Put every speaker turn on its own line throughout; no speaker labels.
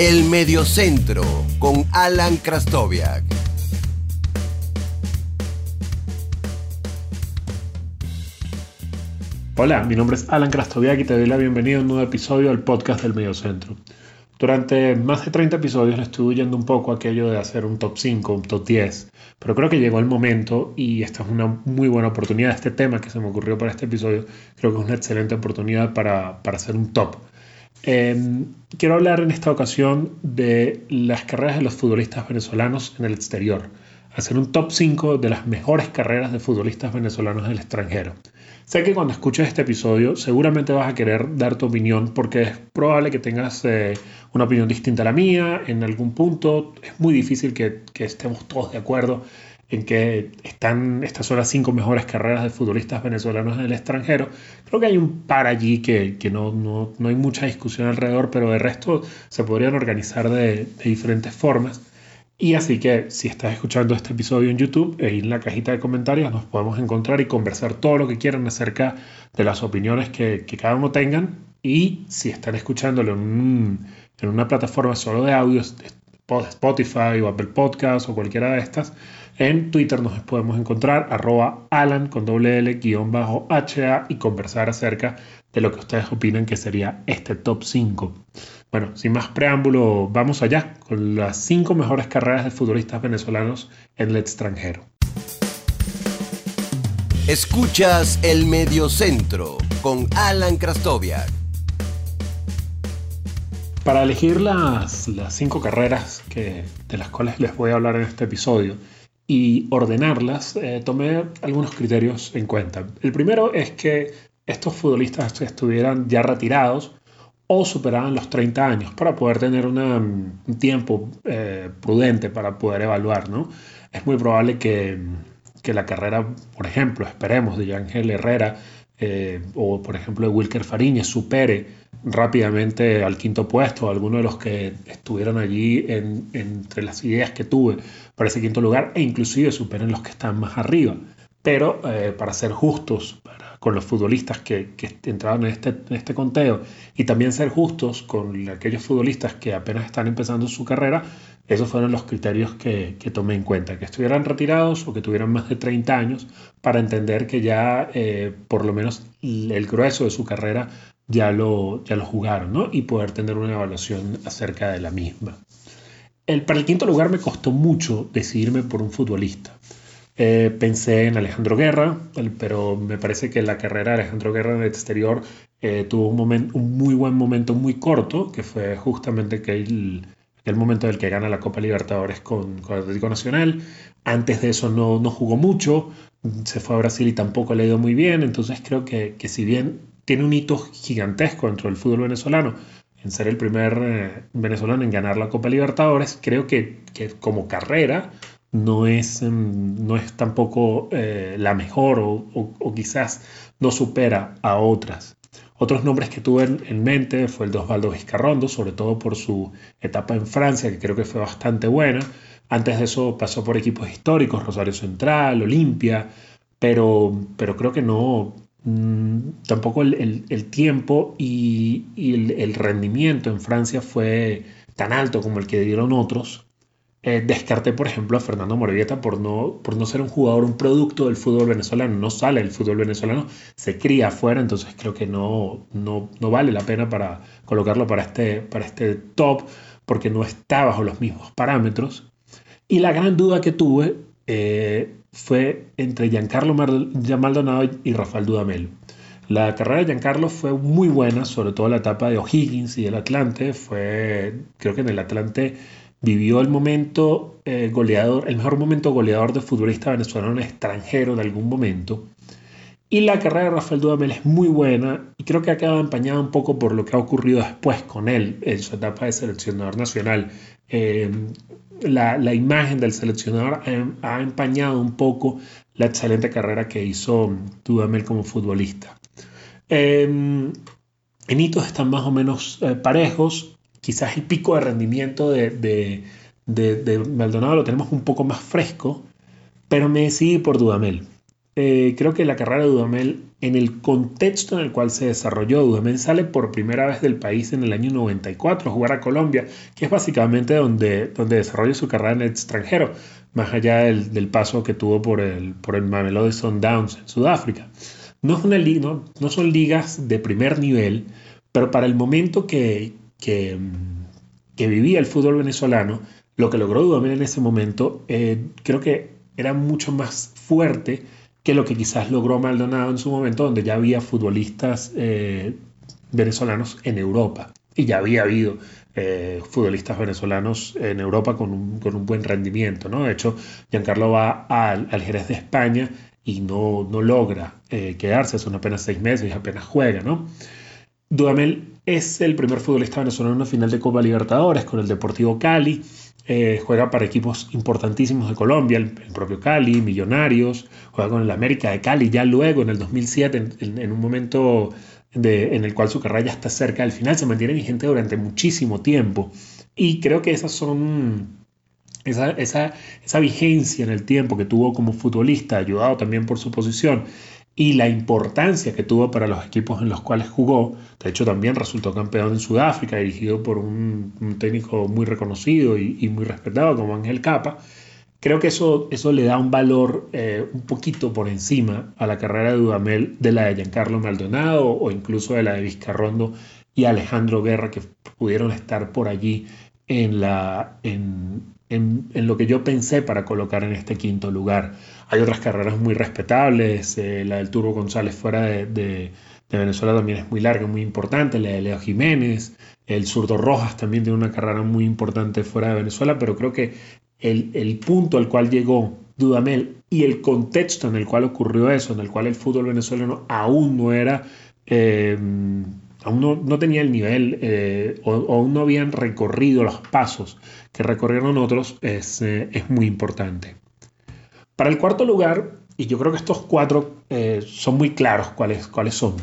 El Mediocentro con Alan Krastoviak.
Hola, mi nombre es Alan Krastoviak y te doy la bienvenida a un nuevo episodio del podcast del Mediocentro. Durante más de 30 episodios le estuve huyendo un poco aquello de hacer un top 5, un top 10, pero creo que llegó el momento y esta es una muy buena oportunidad. Este tema que se me ocurrió para este episodio creo que es una excelente oportunidad para, para hacer un top. Em, quiero hablar en esta ocasión de las carreras de los futbolistas venezolanos en el exterior. Hacer un top 5 de las mejores carreras de futbolistas venezolanos en el extranjero. Sé que cuando escuches este episodio seguramente vas a querer dar tu opinión porque es probable que tengas eh, una opinión distinta a la mía en algún punto. Es muy difícil que, estemos todos de acuerdo en que están, estas son las cinco mejores carreras de futbolistas venezolanos en el extranjero. Creo que hay un par allí que, no, no, no, hay mucha discusión alrededor, pero de resto se podrían organizar de, diferentes formas. Y así que si estás escuchando este episodio en YouTube, en la cajita de comentarios nos podemos encontrar y conversar todo lo que quieran acerca de las opiniones que, cada uno tengan. Y si están escuchándolo en, una plataforma solo de audios, Spotify o Apple Podcasts o cualquiera de estas, en Twitter nos podemos encontrar arroba Alan con doble L guion bajo HA y conversar acerca de lo que ustedes opinan que sería este top 5. Bueno, sin más preámbulo, vamos allá con las cinco mejores carreras de futbolistas venezolanos en el extranjero.
Escuchas el Mediocentro con Alan Krastoviak.
Para elegir las, las cinco carreras que, de las cuales les voy a hablar en este episodio y ordenarlas, eh, tomé algunos criterios en cuenta. El primero es que estos futbolistas estuvieran ya retirados o superaban los 30 años para poder tener un tiempo eh, prudente para poder evaluar. ¿no? Es muy probable que, que, la carrera, por ejemplo, esperemos, de Ángel Herrera eh, o, por ejemplo, Wilker Fariñez supere rápidamente al quinto puesto, alguno de los que estuvieron allí entre las ideas que tuve para ese quinto lugar e inclusive superen los que están más arriba. Pero eh, para ser justos, con los futbolistas que, que entraron en este, en este conteo y también ser justos con aquellos futbolistas que apenas están empezando su carrera, esos fueron los criterios que, que, tomé en cuenta, que estuvieran retirados o que tuvieran más de 30 años para entender que ya eh, por lo menos el grueso de su carrera ya lo, ya lo jugaron ¿no? y poder tener una evaluación acerca de la misma. El, para el quinto lugar me costó mucho decidirme por un futbolista. Eh, pensé en Alejandro Guerra, pero me parece que la carrera de Alejandro Guerra en el exterior eh, tuvo un, momento, un muy buen momento muy corto, que fue justamente aquel, el momento del que gana la Copa Libertadores con, con Atlético Nacional. Antes de eso no, no, jugó mucho, se fue a Brasil y tampoco le ha ido muy bien, entonces creo que, que si bien tiene un hito gigantesco dentro del fútbol venezolano, en ser el primer eh, venezolano en ganar la Copa Libertadores, creo que, que como carrera no es, em, no es tampoco eh, la mejor o, quizás no supera a otras. Otros nombres que tuve en, mente fue el de Osvaldo Vizcarrondo, sobre todo por su etapa en Francia, que creo que fue bastante buena. Antes de eso pasó por equipos históricos, Rosario Central, Olimpia, pero, pero creo que no, mm, tampoco el, tiempo y, el, el rendimiento en Francia fue tan alto como el que dieron otros eh, descarté, por ejemplo, a Fernando Morevieta por no, por no ser un jugador, un producto del fútbol venezolano. No sale el fútbol venezolano, se cría afuera, entonces creo que no, no, no vale la pena para colocarlo para este, para este top, porque no está bajo los mismos parámetros. Y la gran duda que tuve eh, fue entre Giancarlo Maldonado y Rafael Dudamel. La carrera de Giancarlo fue muy buena, sobre todo la etapa de O'Higgins y el Atlante. Fue, creo que en el Atlante vivió el momento eh, goleador, el mejor momento goleador de futbolista venezolano extranjero de algún momento. Y la carrera de Rafael Dudamel es muy buena y creo que ha quedado empañada un poco por lo que ha ocurrido después con él en su etapa de seleccionador nacional. Eh, la, imagen del seleccionador ha, empañado un poco la excelente carrera que hizo Dudamel como futbolista. Eh, en hitos están más o menos parejos quizás el pico de rendimiento de, de, Maldonado lo tenemos un poco más fresco, pero me decidí por Dudamel. eh, creo que la carrera de Dudamel, en el contexto en el cual se desarrolló, Dudamel sale por primera vez del país en el año 94 a jugar a Colombia, que es básicamente donde, donde desarrolla su carrera en extranjero, más allá del, paso que tuvo por el, por el Mamelodi Sundowns en Sudáfrica. No, es una, no, no son ligas de primer nivel, pero para el momento que, que, vivía el fútbol venezolano, lo que logró Dudamel en ese momento, eh, creo que era mucho más fuerte que lo que quizás logró Maldonado en su momento, donde ya había futbolistas eh, venezolanos en Europa. Y ya había habido eh, futbolistas venezolanos en Europa con un, buen rendimiento. ¿no? De hecho, Giancarlo va al, Jerez de España y no, no logra quedarse, son apenas seis meses y apenas juega. ¿no? Dudamel es el primer futbolista venezolano en una final de Copa Libertadores con el Deportivo Cali. Eh, juega para equipos importantísimos de Colombia, el, propio Cali, Millonarios, juega con el América de Cali, ya luego en el 2007, en, un momento en el cual su carrera ya está cerca del final, se mantiene vigente durante muchísimo tiempo. Y creo que esas son esa, esa, vigencia en el tiempo que tuvo como futbolista, ayudado también por su posición, y la importancia que tuvo para los equipos en los cuales jugó. De hecho, también resultó campeón en Sudáfrica, dirigido por un, técnico muy reconocido y, muy respetado como Ángel Capa. Creo que eso, eso le da un valor eh, un poquito por encima a la carrera de Dudamel de la de Giancarlo Maldonado o incluso de la de Vizcarrondo y Alejandro Guerra, que pudieron estar por allí en, la, en, en, lo que yo pensé para colocar en este quinto lugar. Hay otras carreras muy respetables, eh, la del Turbo González fuera de, Venezuela también es muy larga, muy importante, la de Leo Jiménez, el Zurdo Rojas también tiene una carrera muy importante fuera de Venezuela, pero creo que el, punto al cual llegó Dudamel y el contexto en el cual ocurrió eso, en el cual el fútbol venezolano aún no era... Eh, aún no, tenía el nivel eh, o, aún no habían recorrido los pasos que recorrieron otros, es, es, muy importante. Para el cuarto lugar, y yo creo que estos cuatro eh, son muy claros cuáles, cuáles son.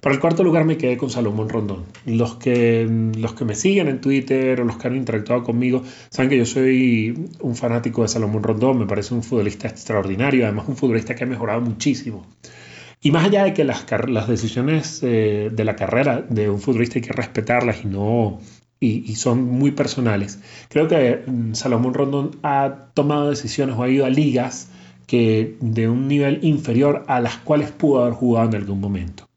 Para el cuarto lugar me quedé con Salomón Rondón. Los que, los que me siguen en Twitter o los que han interactuado conmigo saben que yo soy un fanático de Salomón Rondón. Me parece un futbolista extraordinario, además un futbolista que ha mejorado muchísimo. Y más allá de que las, las decisiones eh, de la carrera de un futbolista hay que respetarlas y no y, son muy personales, creo que mm, Salomón Rondón ha tomado decisiones o ha ido a ligas que de un nivel inferior a las cuales pudo haber jugado en algún momento.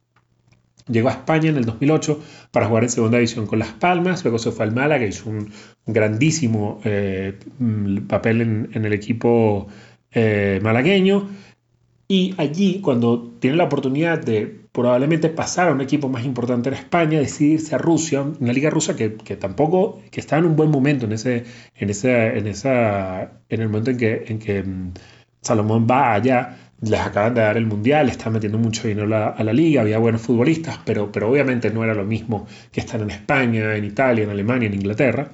Llegó a España en el 2008 para jugar en segunda división con Las Palmas, luego se fue al Málaga, hizo un, grandísimo eh, mm, papel en, el equipo eh, malagueño y allí, cuando tiene la oportunidad de probablemente pasar a un equipo más importante en España, decidirse a Rusia, una liga rusa que, tampoco, que está en un buen momento en ese, en ese, en esa, en el momento en que, en que mm, Salomón va allá, les acaban de dar el mundial, están metiendo mucho dinero a la, liga, había buenos futbolistas, pero, pero obviamente no era lo mismo que estar en España, en Italia, en Alemania, en Inglaterra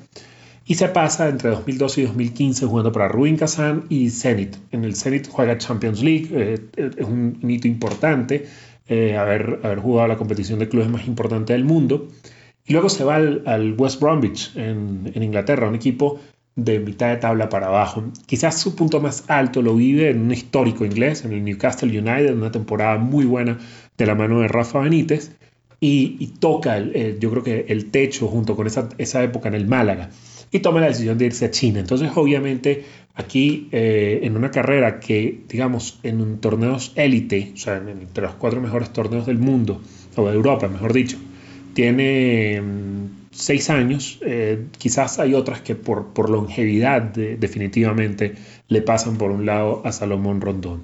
y se pasa entre 2012 y 2015 jugando para Rubin Kazan y Zenit. En el Zenit juega Champions League, eh, es un hito importante eh, haber, haber, jugado la competición de clubes más importante del mundo. Y luego se va al, West Bromwich en, en, Inglaterra, un equipo de mitad de tabla para abajo. Quizás su punto más alto lo vive en un histórico inglés, en el Newcastle United, una temporada muy buena de la mano de Rafa Benítez. Y, toca, yo creo que el techo junto con esa, esa época en el Málaga y toma la decisión de irse a China. Entonces, obviamente, aquí eh, en una carrera que, digamos, en un torneos élite, o sea, entre los cuatro mejores torneos del mundo, o de Europa, mejor dicho, tiene mm, seis años, eh, quizás hay otras que por, por longevidad definitivamente le pasan por un lado a Salomón Rondón.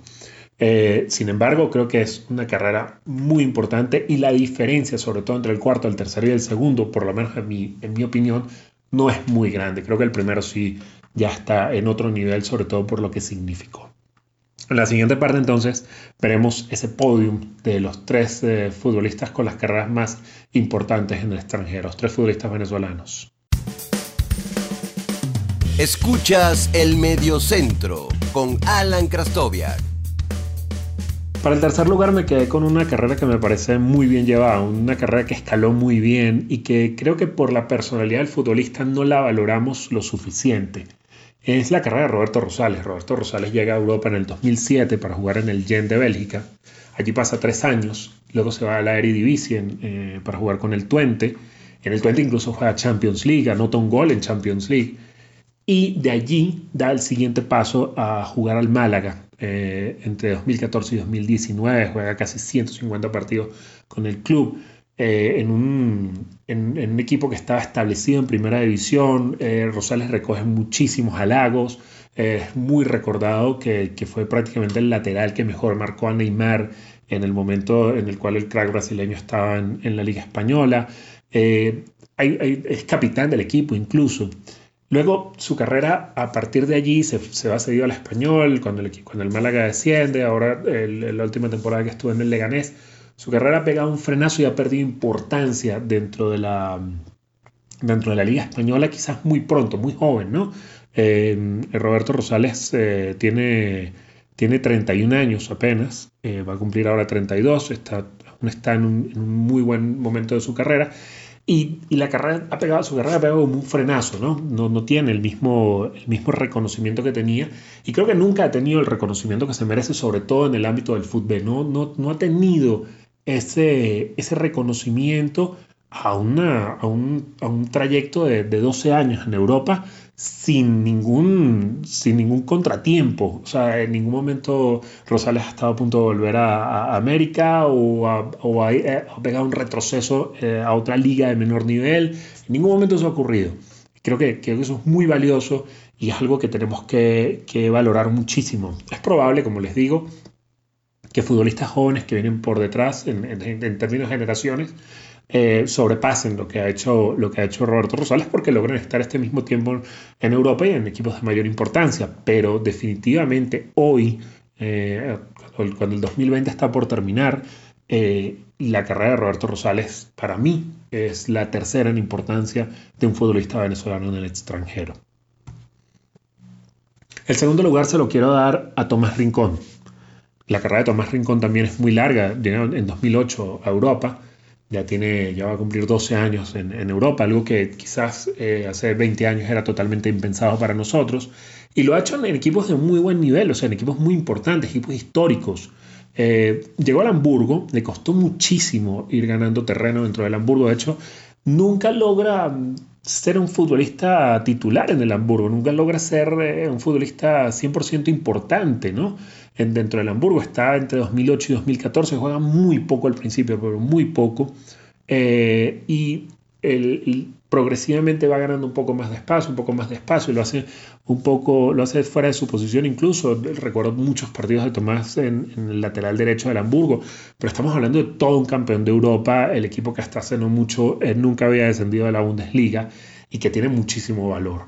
Eh, sin embargo, creo que es una carrera muy importante y la diferencia, sobre todo entre el cuarto, el tercero y el segundo, por lo menos en mi, en mi opinión, no es muy grande. Creo que el primero sí ya está en otro nivel, sobre todo por lo que significó. En la siguiente parte entonces veremos ese podium de los tres eh, futbolistas con las carreras más importantes en el extranjero, los tres futbolistas venezolanos.
Escuchas el Mediocentro con Alan Krastoviak.
Para el tercer lugar me quedé con una carrera que me parece muy bien llevada, una carrera que escaló muy bien y que creo que por la personalidad del futbolista no la valoramos lo suficiente. es la carrera de Roberto Rosales. Roberto Rosales llega a Europa en el 2007 para jugar en el Gen de Bélgica. Allí pasa tres años, luego se va a la Eredivisie eh, para jugar con el Twente. En el Twente incluso juega Champions League, anota un gol en Champions League. Y de allí da el siguiente paso a jugar al Málaga. Eh, entre 2014 y 2019 juega casi 150 partidos con el club. Eh, en, un, equipo que estaba establecido en primera división. Eh, Rosales recoge muchísimos halagos. es muy recordado que, fue prácticamente el lateral que mejor marcó a Neymar en el momento en el cual el crack brasileño estaba en, la Liga Española. Es capitán del equipo incluso. Luego su carrera a partir de allí se, se va seguir al español, cuando el, cuando el Málaga desciende, ahora el, la última temporada que estuvo en el Leganés, su carrera ha pegado un frenazo y ha perdido importancia dentro de la, dentro de la Liga Española, quizás muy pronto, muy joven, ¿no? Eh, Roberto Rosales eh, tiene, tiene 31 años apenas, eh, va a cumplir ahora 32, está, aún está en un, en un muy buen momento de su carrera y, la carrera ha pegado, su carrera ha pegado como un frenazo, ¿no? No, no tiene el mismo, el mismo reconocimiento que tenía. Y creo que nunca ha tenido el reconocimiento que se merece, sobre todo en el ámbito del fútbol. No, no, no ha tenido ese, ese reconocimiento a, una, a, un, a un trayecto de, de 12 años en Europa sin ningún, sin ningún contratiempo. O sea, en ningún momento Rosales ha estado a punto de volver a, América o, a, o a, eh, a, pegar un retroceso eh, a otra liga de menor nivel. En ningún momento eso ha ocurrido. Creo que, que eso es muy valioso y es algo que tenemos que, que valorar muchísimo. Es probable, como les digo, que futbolistas jóvenes que vienen por detrás en, en, en términos de generaciones eh, sobrepasen lo que, ha hecho, lo que ha hecho Roberto Rosales porque logran estar este mismo tiempo en Europa y en equipos de mayor importancia. Pero definitivamente hoy, eh, cuando el 2020 está por terminar, eh, la carrera de Roberto Rosales para mí es la tercera en importancia de un futbolista venezolano en el extranjero. El segundo lugar se lo quiero dar a Tomás Rincón. La carrera de Tomás Rincón también es muy larga, llegó en 2008 a Europa ya, tiene, ya va a cumplir 12 años en, Europa, algo que quizás eh, hace 20 años era totalmente impensado para nosotros. Y lo ha hecho en equipos de muy buen nivel, o sea, en equipos muy importantes, equipos históricos. Eh, llegó al Hamburgo, le costó muchísimo ir ganando terreno dentro del Hamburgo. De hecho, nunca logra mm, ser un futbolista titular en el Hamburgo, nunca logra ser eh, un futbolista 100% importante, ¿no? Dentro del Hamburgo. Está entre 2008 y 2014, juega muy poco al principio, pero muy poco. Eh, y progresivamente va ganando un poco más de espacio, un poco más de espacio, y lo hace un poco, lo hace fuera de su posición incluso. Recuerdo muchos partidos de Tomás en, el lateral derecho del Hamburgo, pero estamos hablando de todo un campeón de Europa, el equipo que hasta hace no mucho eh, nunca había descendido de la Bundesliga y que tiene muchísimo valor.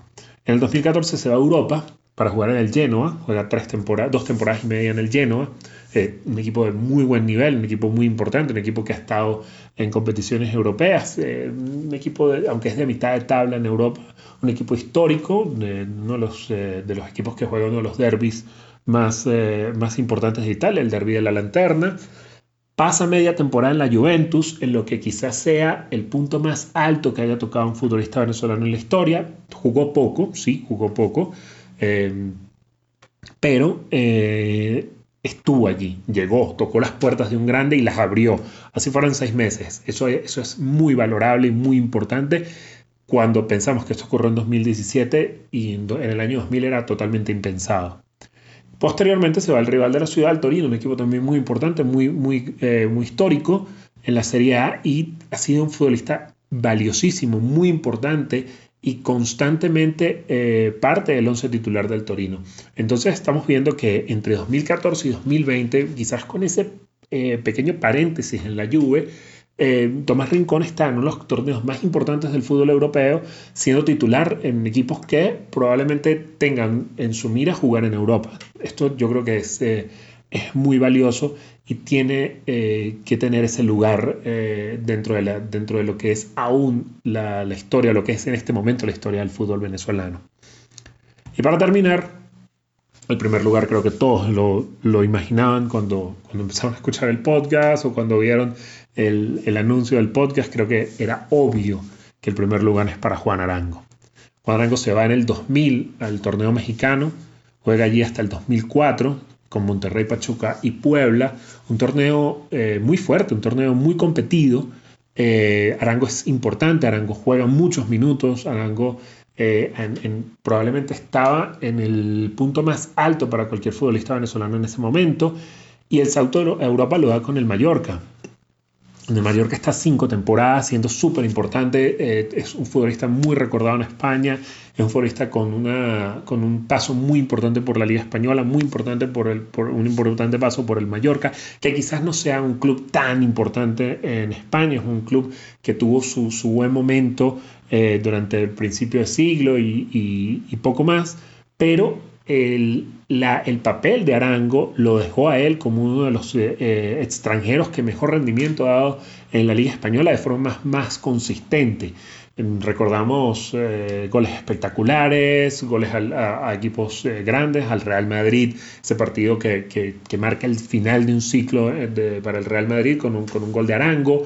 En el 2014 se va a Europa, para jugar en el Genoa, juega tres temporadas, dos temporadas y media en el Genoa, eh, un equipo de muy buen nivel, un equipo muy importante, un equipo que ha estado en competiciones europeas, eh, un equipo, de, aunque es de mitad de tabla en Europa, un equipo histórico, de, uno de los, eh, de los equipos que juega uno de los derbis más, más importantes de Italia, el derby de la Lanterna. Pasa media temporada en la Juventus, en lo que quizás sea el punto más alto que haya tocado un futbolista venezolano en la historia. Jugó poco, sí, jugó poco, Em, pero eh, estuvo allí, llegó, tocó las puertas de un grande y las abrió. Así fueron seis meses. Eso, eso es muy valorable y muy importante cuando pensamos que esto ocurrió en 2017 y en, el año 2000 era totalmente impensado. Posteriormente se va al rival de la ciudad, el Torino, un equipo también muy importante, muy, muy, eh, muy histórico en la Serie A y ha sido un futbolista valiosísimo, muy importante y constantemente eh, parte del once titular del Torino. Entonces estamos viendo que entre 2014 y 2020, quizás con ese eh, pequeño paréntesis en la Juve, eh, Tomás Rincón está en uno de los torneos más importantes del fútbol europeo, siendo titular en equipos que probablemente tengan en su mira jugar en Europa. Esto yo creo que es, es muy valioso y tiene eh, que tener ese lugar eh, dentro, de dentro de lo que es aún la, la, historia, lo que es en este momento la historia del fútbol venezolano. Y para terminar, el primer lugar creo que todos lo, lo imaginaban cuando, cuando empezaron a escuchar el podcast o cuando vieron el, el anuncio del podcast, creo que era obvio que el primer lugar es para Juan Arango. Juan Arango se va en el 2000 al torneo mexicano, juega allí hasta el 2004 con Monterrey, Pachuca y Puebla, un torneo eh, muy fuerte, un torneo muy competido. Eh, Arango es importante, Arango juega muchos minutos, Arango eh, probablemente estaba en el punto más alto para cualquier futbolista venezolano en ese momento y el salto a Europa lo da con el Mallorca. En Mallorca está cinco temporadas, siendo súper importante. Eh, es un futbolista muy recordado en España. Es un futbolista con, una, con un paso muy importante por la Liga Española, muy importante por, el, por un importante paso por el Mallorca, que quizás no sea un club tan importante en España. Es un club que tuvo su, su buen momento eh, durante el principio del siglo y poco más, pero el, el, papel de Arango lo dejó a él como uno de los eh, eh, extranjeros que mejor rendimiento ha dado en la Liga Española de forma más, consistente. Recordamos eh, goles espectaculares, goles a, equipos grandes, al Real Madrid, ese partido que, que, marca el final de un ciclo para el Real Madrid con un, con un gol de Arango.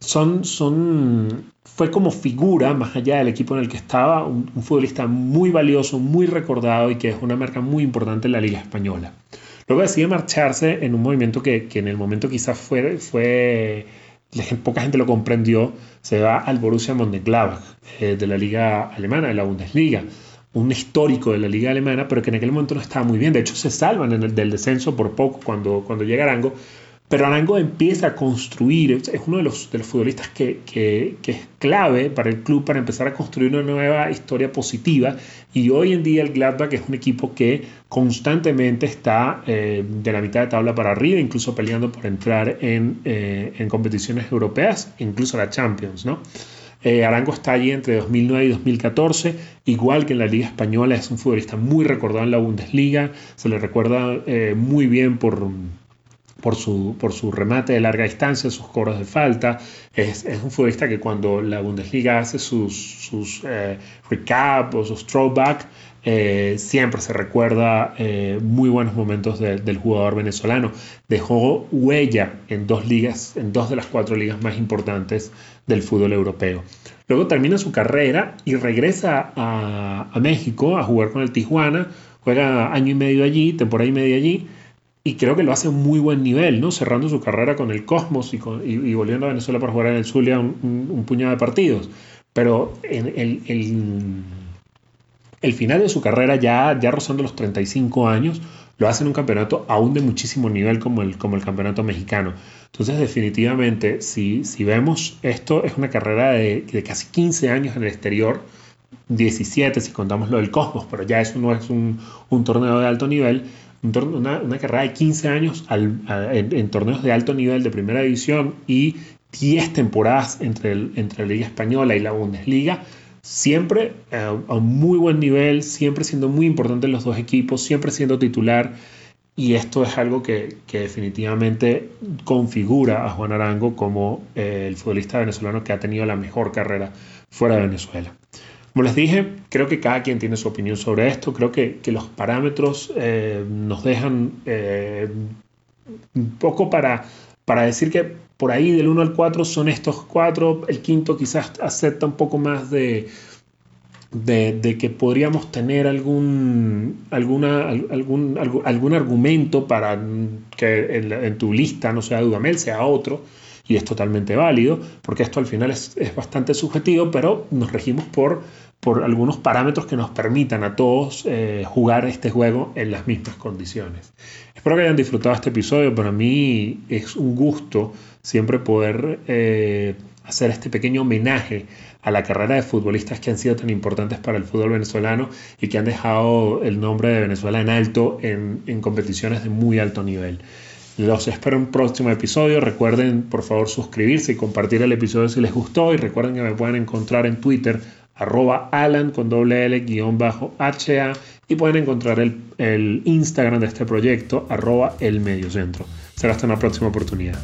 Son, son fue como figura, más allá del equipo en el que estaba, un, futbolista muy valioso, muy recordado y que es una marca muy importante en la Liga Española. Luego decide marcharse en un movimiento que, en el momento quizás fue, fue, poca gente lo comprendió, se va al Borussia Mönchengladbach eh, de la Liga Alemana, de la Bundesliga un histórico de la liga alemana, pero que en aquel momento no estaba muy bien. De hecho, se salvan en el, del descenso por poco cuando, cuando llega Arango, pero Arango empieza a construir, es uno de los, de los futbolistas que, que, es clave para el club para empezar a construir una nueva historia positiva. Y hoy en día el Gladbach es un equipo que constantemente está eh, de la mitad de tabla para arriba, incluso peleando por entrar en, eh, en competiciones europeas, incluso la Champions. ¿no? Eh, Arango está allí entre 2009 y 2014, igual que en la Liga Española, es un futbolista muy recordado en la Bundesliga, se le recuerda muy bien por por su, por su remate de larga distancia, sus coros de falta. Es, un futbolista que cuando la Bundesliga hace sus, sus eh, recap o sus throwback, eh, siempre se recuerda eh, muy buenos momentos del jugador venezolano. Dejó huella en dos ligas, en dos de las cuatro ligas más importantes del fútbol europeo. Luego termina su carrera y regresa a, a México a jugar con el Tijuana. Juega año y medio allí, temporada y media allí y creo que lo hace un muy buen nivel, ¿no? Cerrando su carrera con el Cosmos y, y, volviendo a Venezuela para jugar en el Zulia un, un, puñado de partidos. Pero en el, el, el, final de su carrera, ya, ya rozando los 35 años, lo hace en un campeonato aún de muchísimo nivel como el, como el campeonato mexicano. Entonces, definitivamente, si, si vemos esto, es una carrera de, de casi 15 años en el exterior, 17 si contamos lo del Cosmos, pero ya eso no es un, un torneo de alto nivel una, carrera de 15 años en, torneos de alto nivel de primera división y 10 temporadas entre, entre la Liga Española y la Bundesliga, siempre a un muy buen nivel, siempre siendo muy importante los dos equipos, siempre siendo titular. Y esto es algo que, que definitivamente configura a Juan Arango como eh, el futbolista venezolano que ha tenido la mejor carrera fuera de Venezuela. Como les dije, creo que cada quien tiene su opinión sobre esto. Creo que, los parámetros eh, nos dejan eh, un poco para, para decir que por ahí del 1 al 4 son estos cuatro. El quinto quizás acepta un poco más de, de, que podríamos tener algún, alguna, algún, algún, argumento para que en, tu lista no sea Dudamel, sea otro y es totalmente válido, porque esto al final es, es, bastante subjetivo, pero nos regimos por por algunos parámetros que nos permitan a todos eh, jugar este juego en las mismas condiciones. Espero que hayan disfrutado este episodio. Para mí es un gusto siempre poder eh, hacer este pequeño homenaje a la carrera de futbolistas que han sido tan importantes para el fútbol venezolano y que han dejado el nombre de Venezuela en alto en, en competiciones de muy alto nivel. Los espero en un próximo episodio. Recuerden, por favor, suscribirse y compartir el episodio si les gustó. Y recuerden que me pueden encontrar en Twitter arroba Alan con doble L guion bajo HA y pueden encontrar el, el Instagram de este proyecto arroba el mediocentro. Será hasta una próxima oportunidad.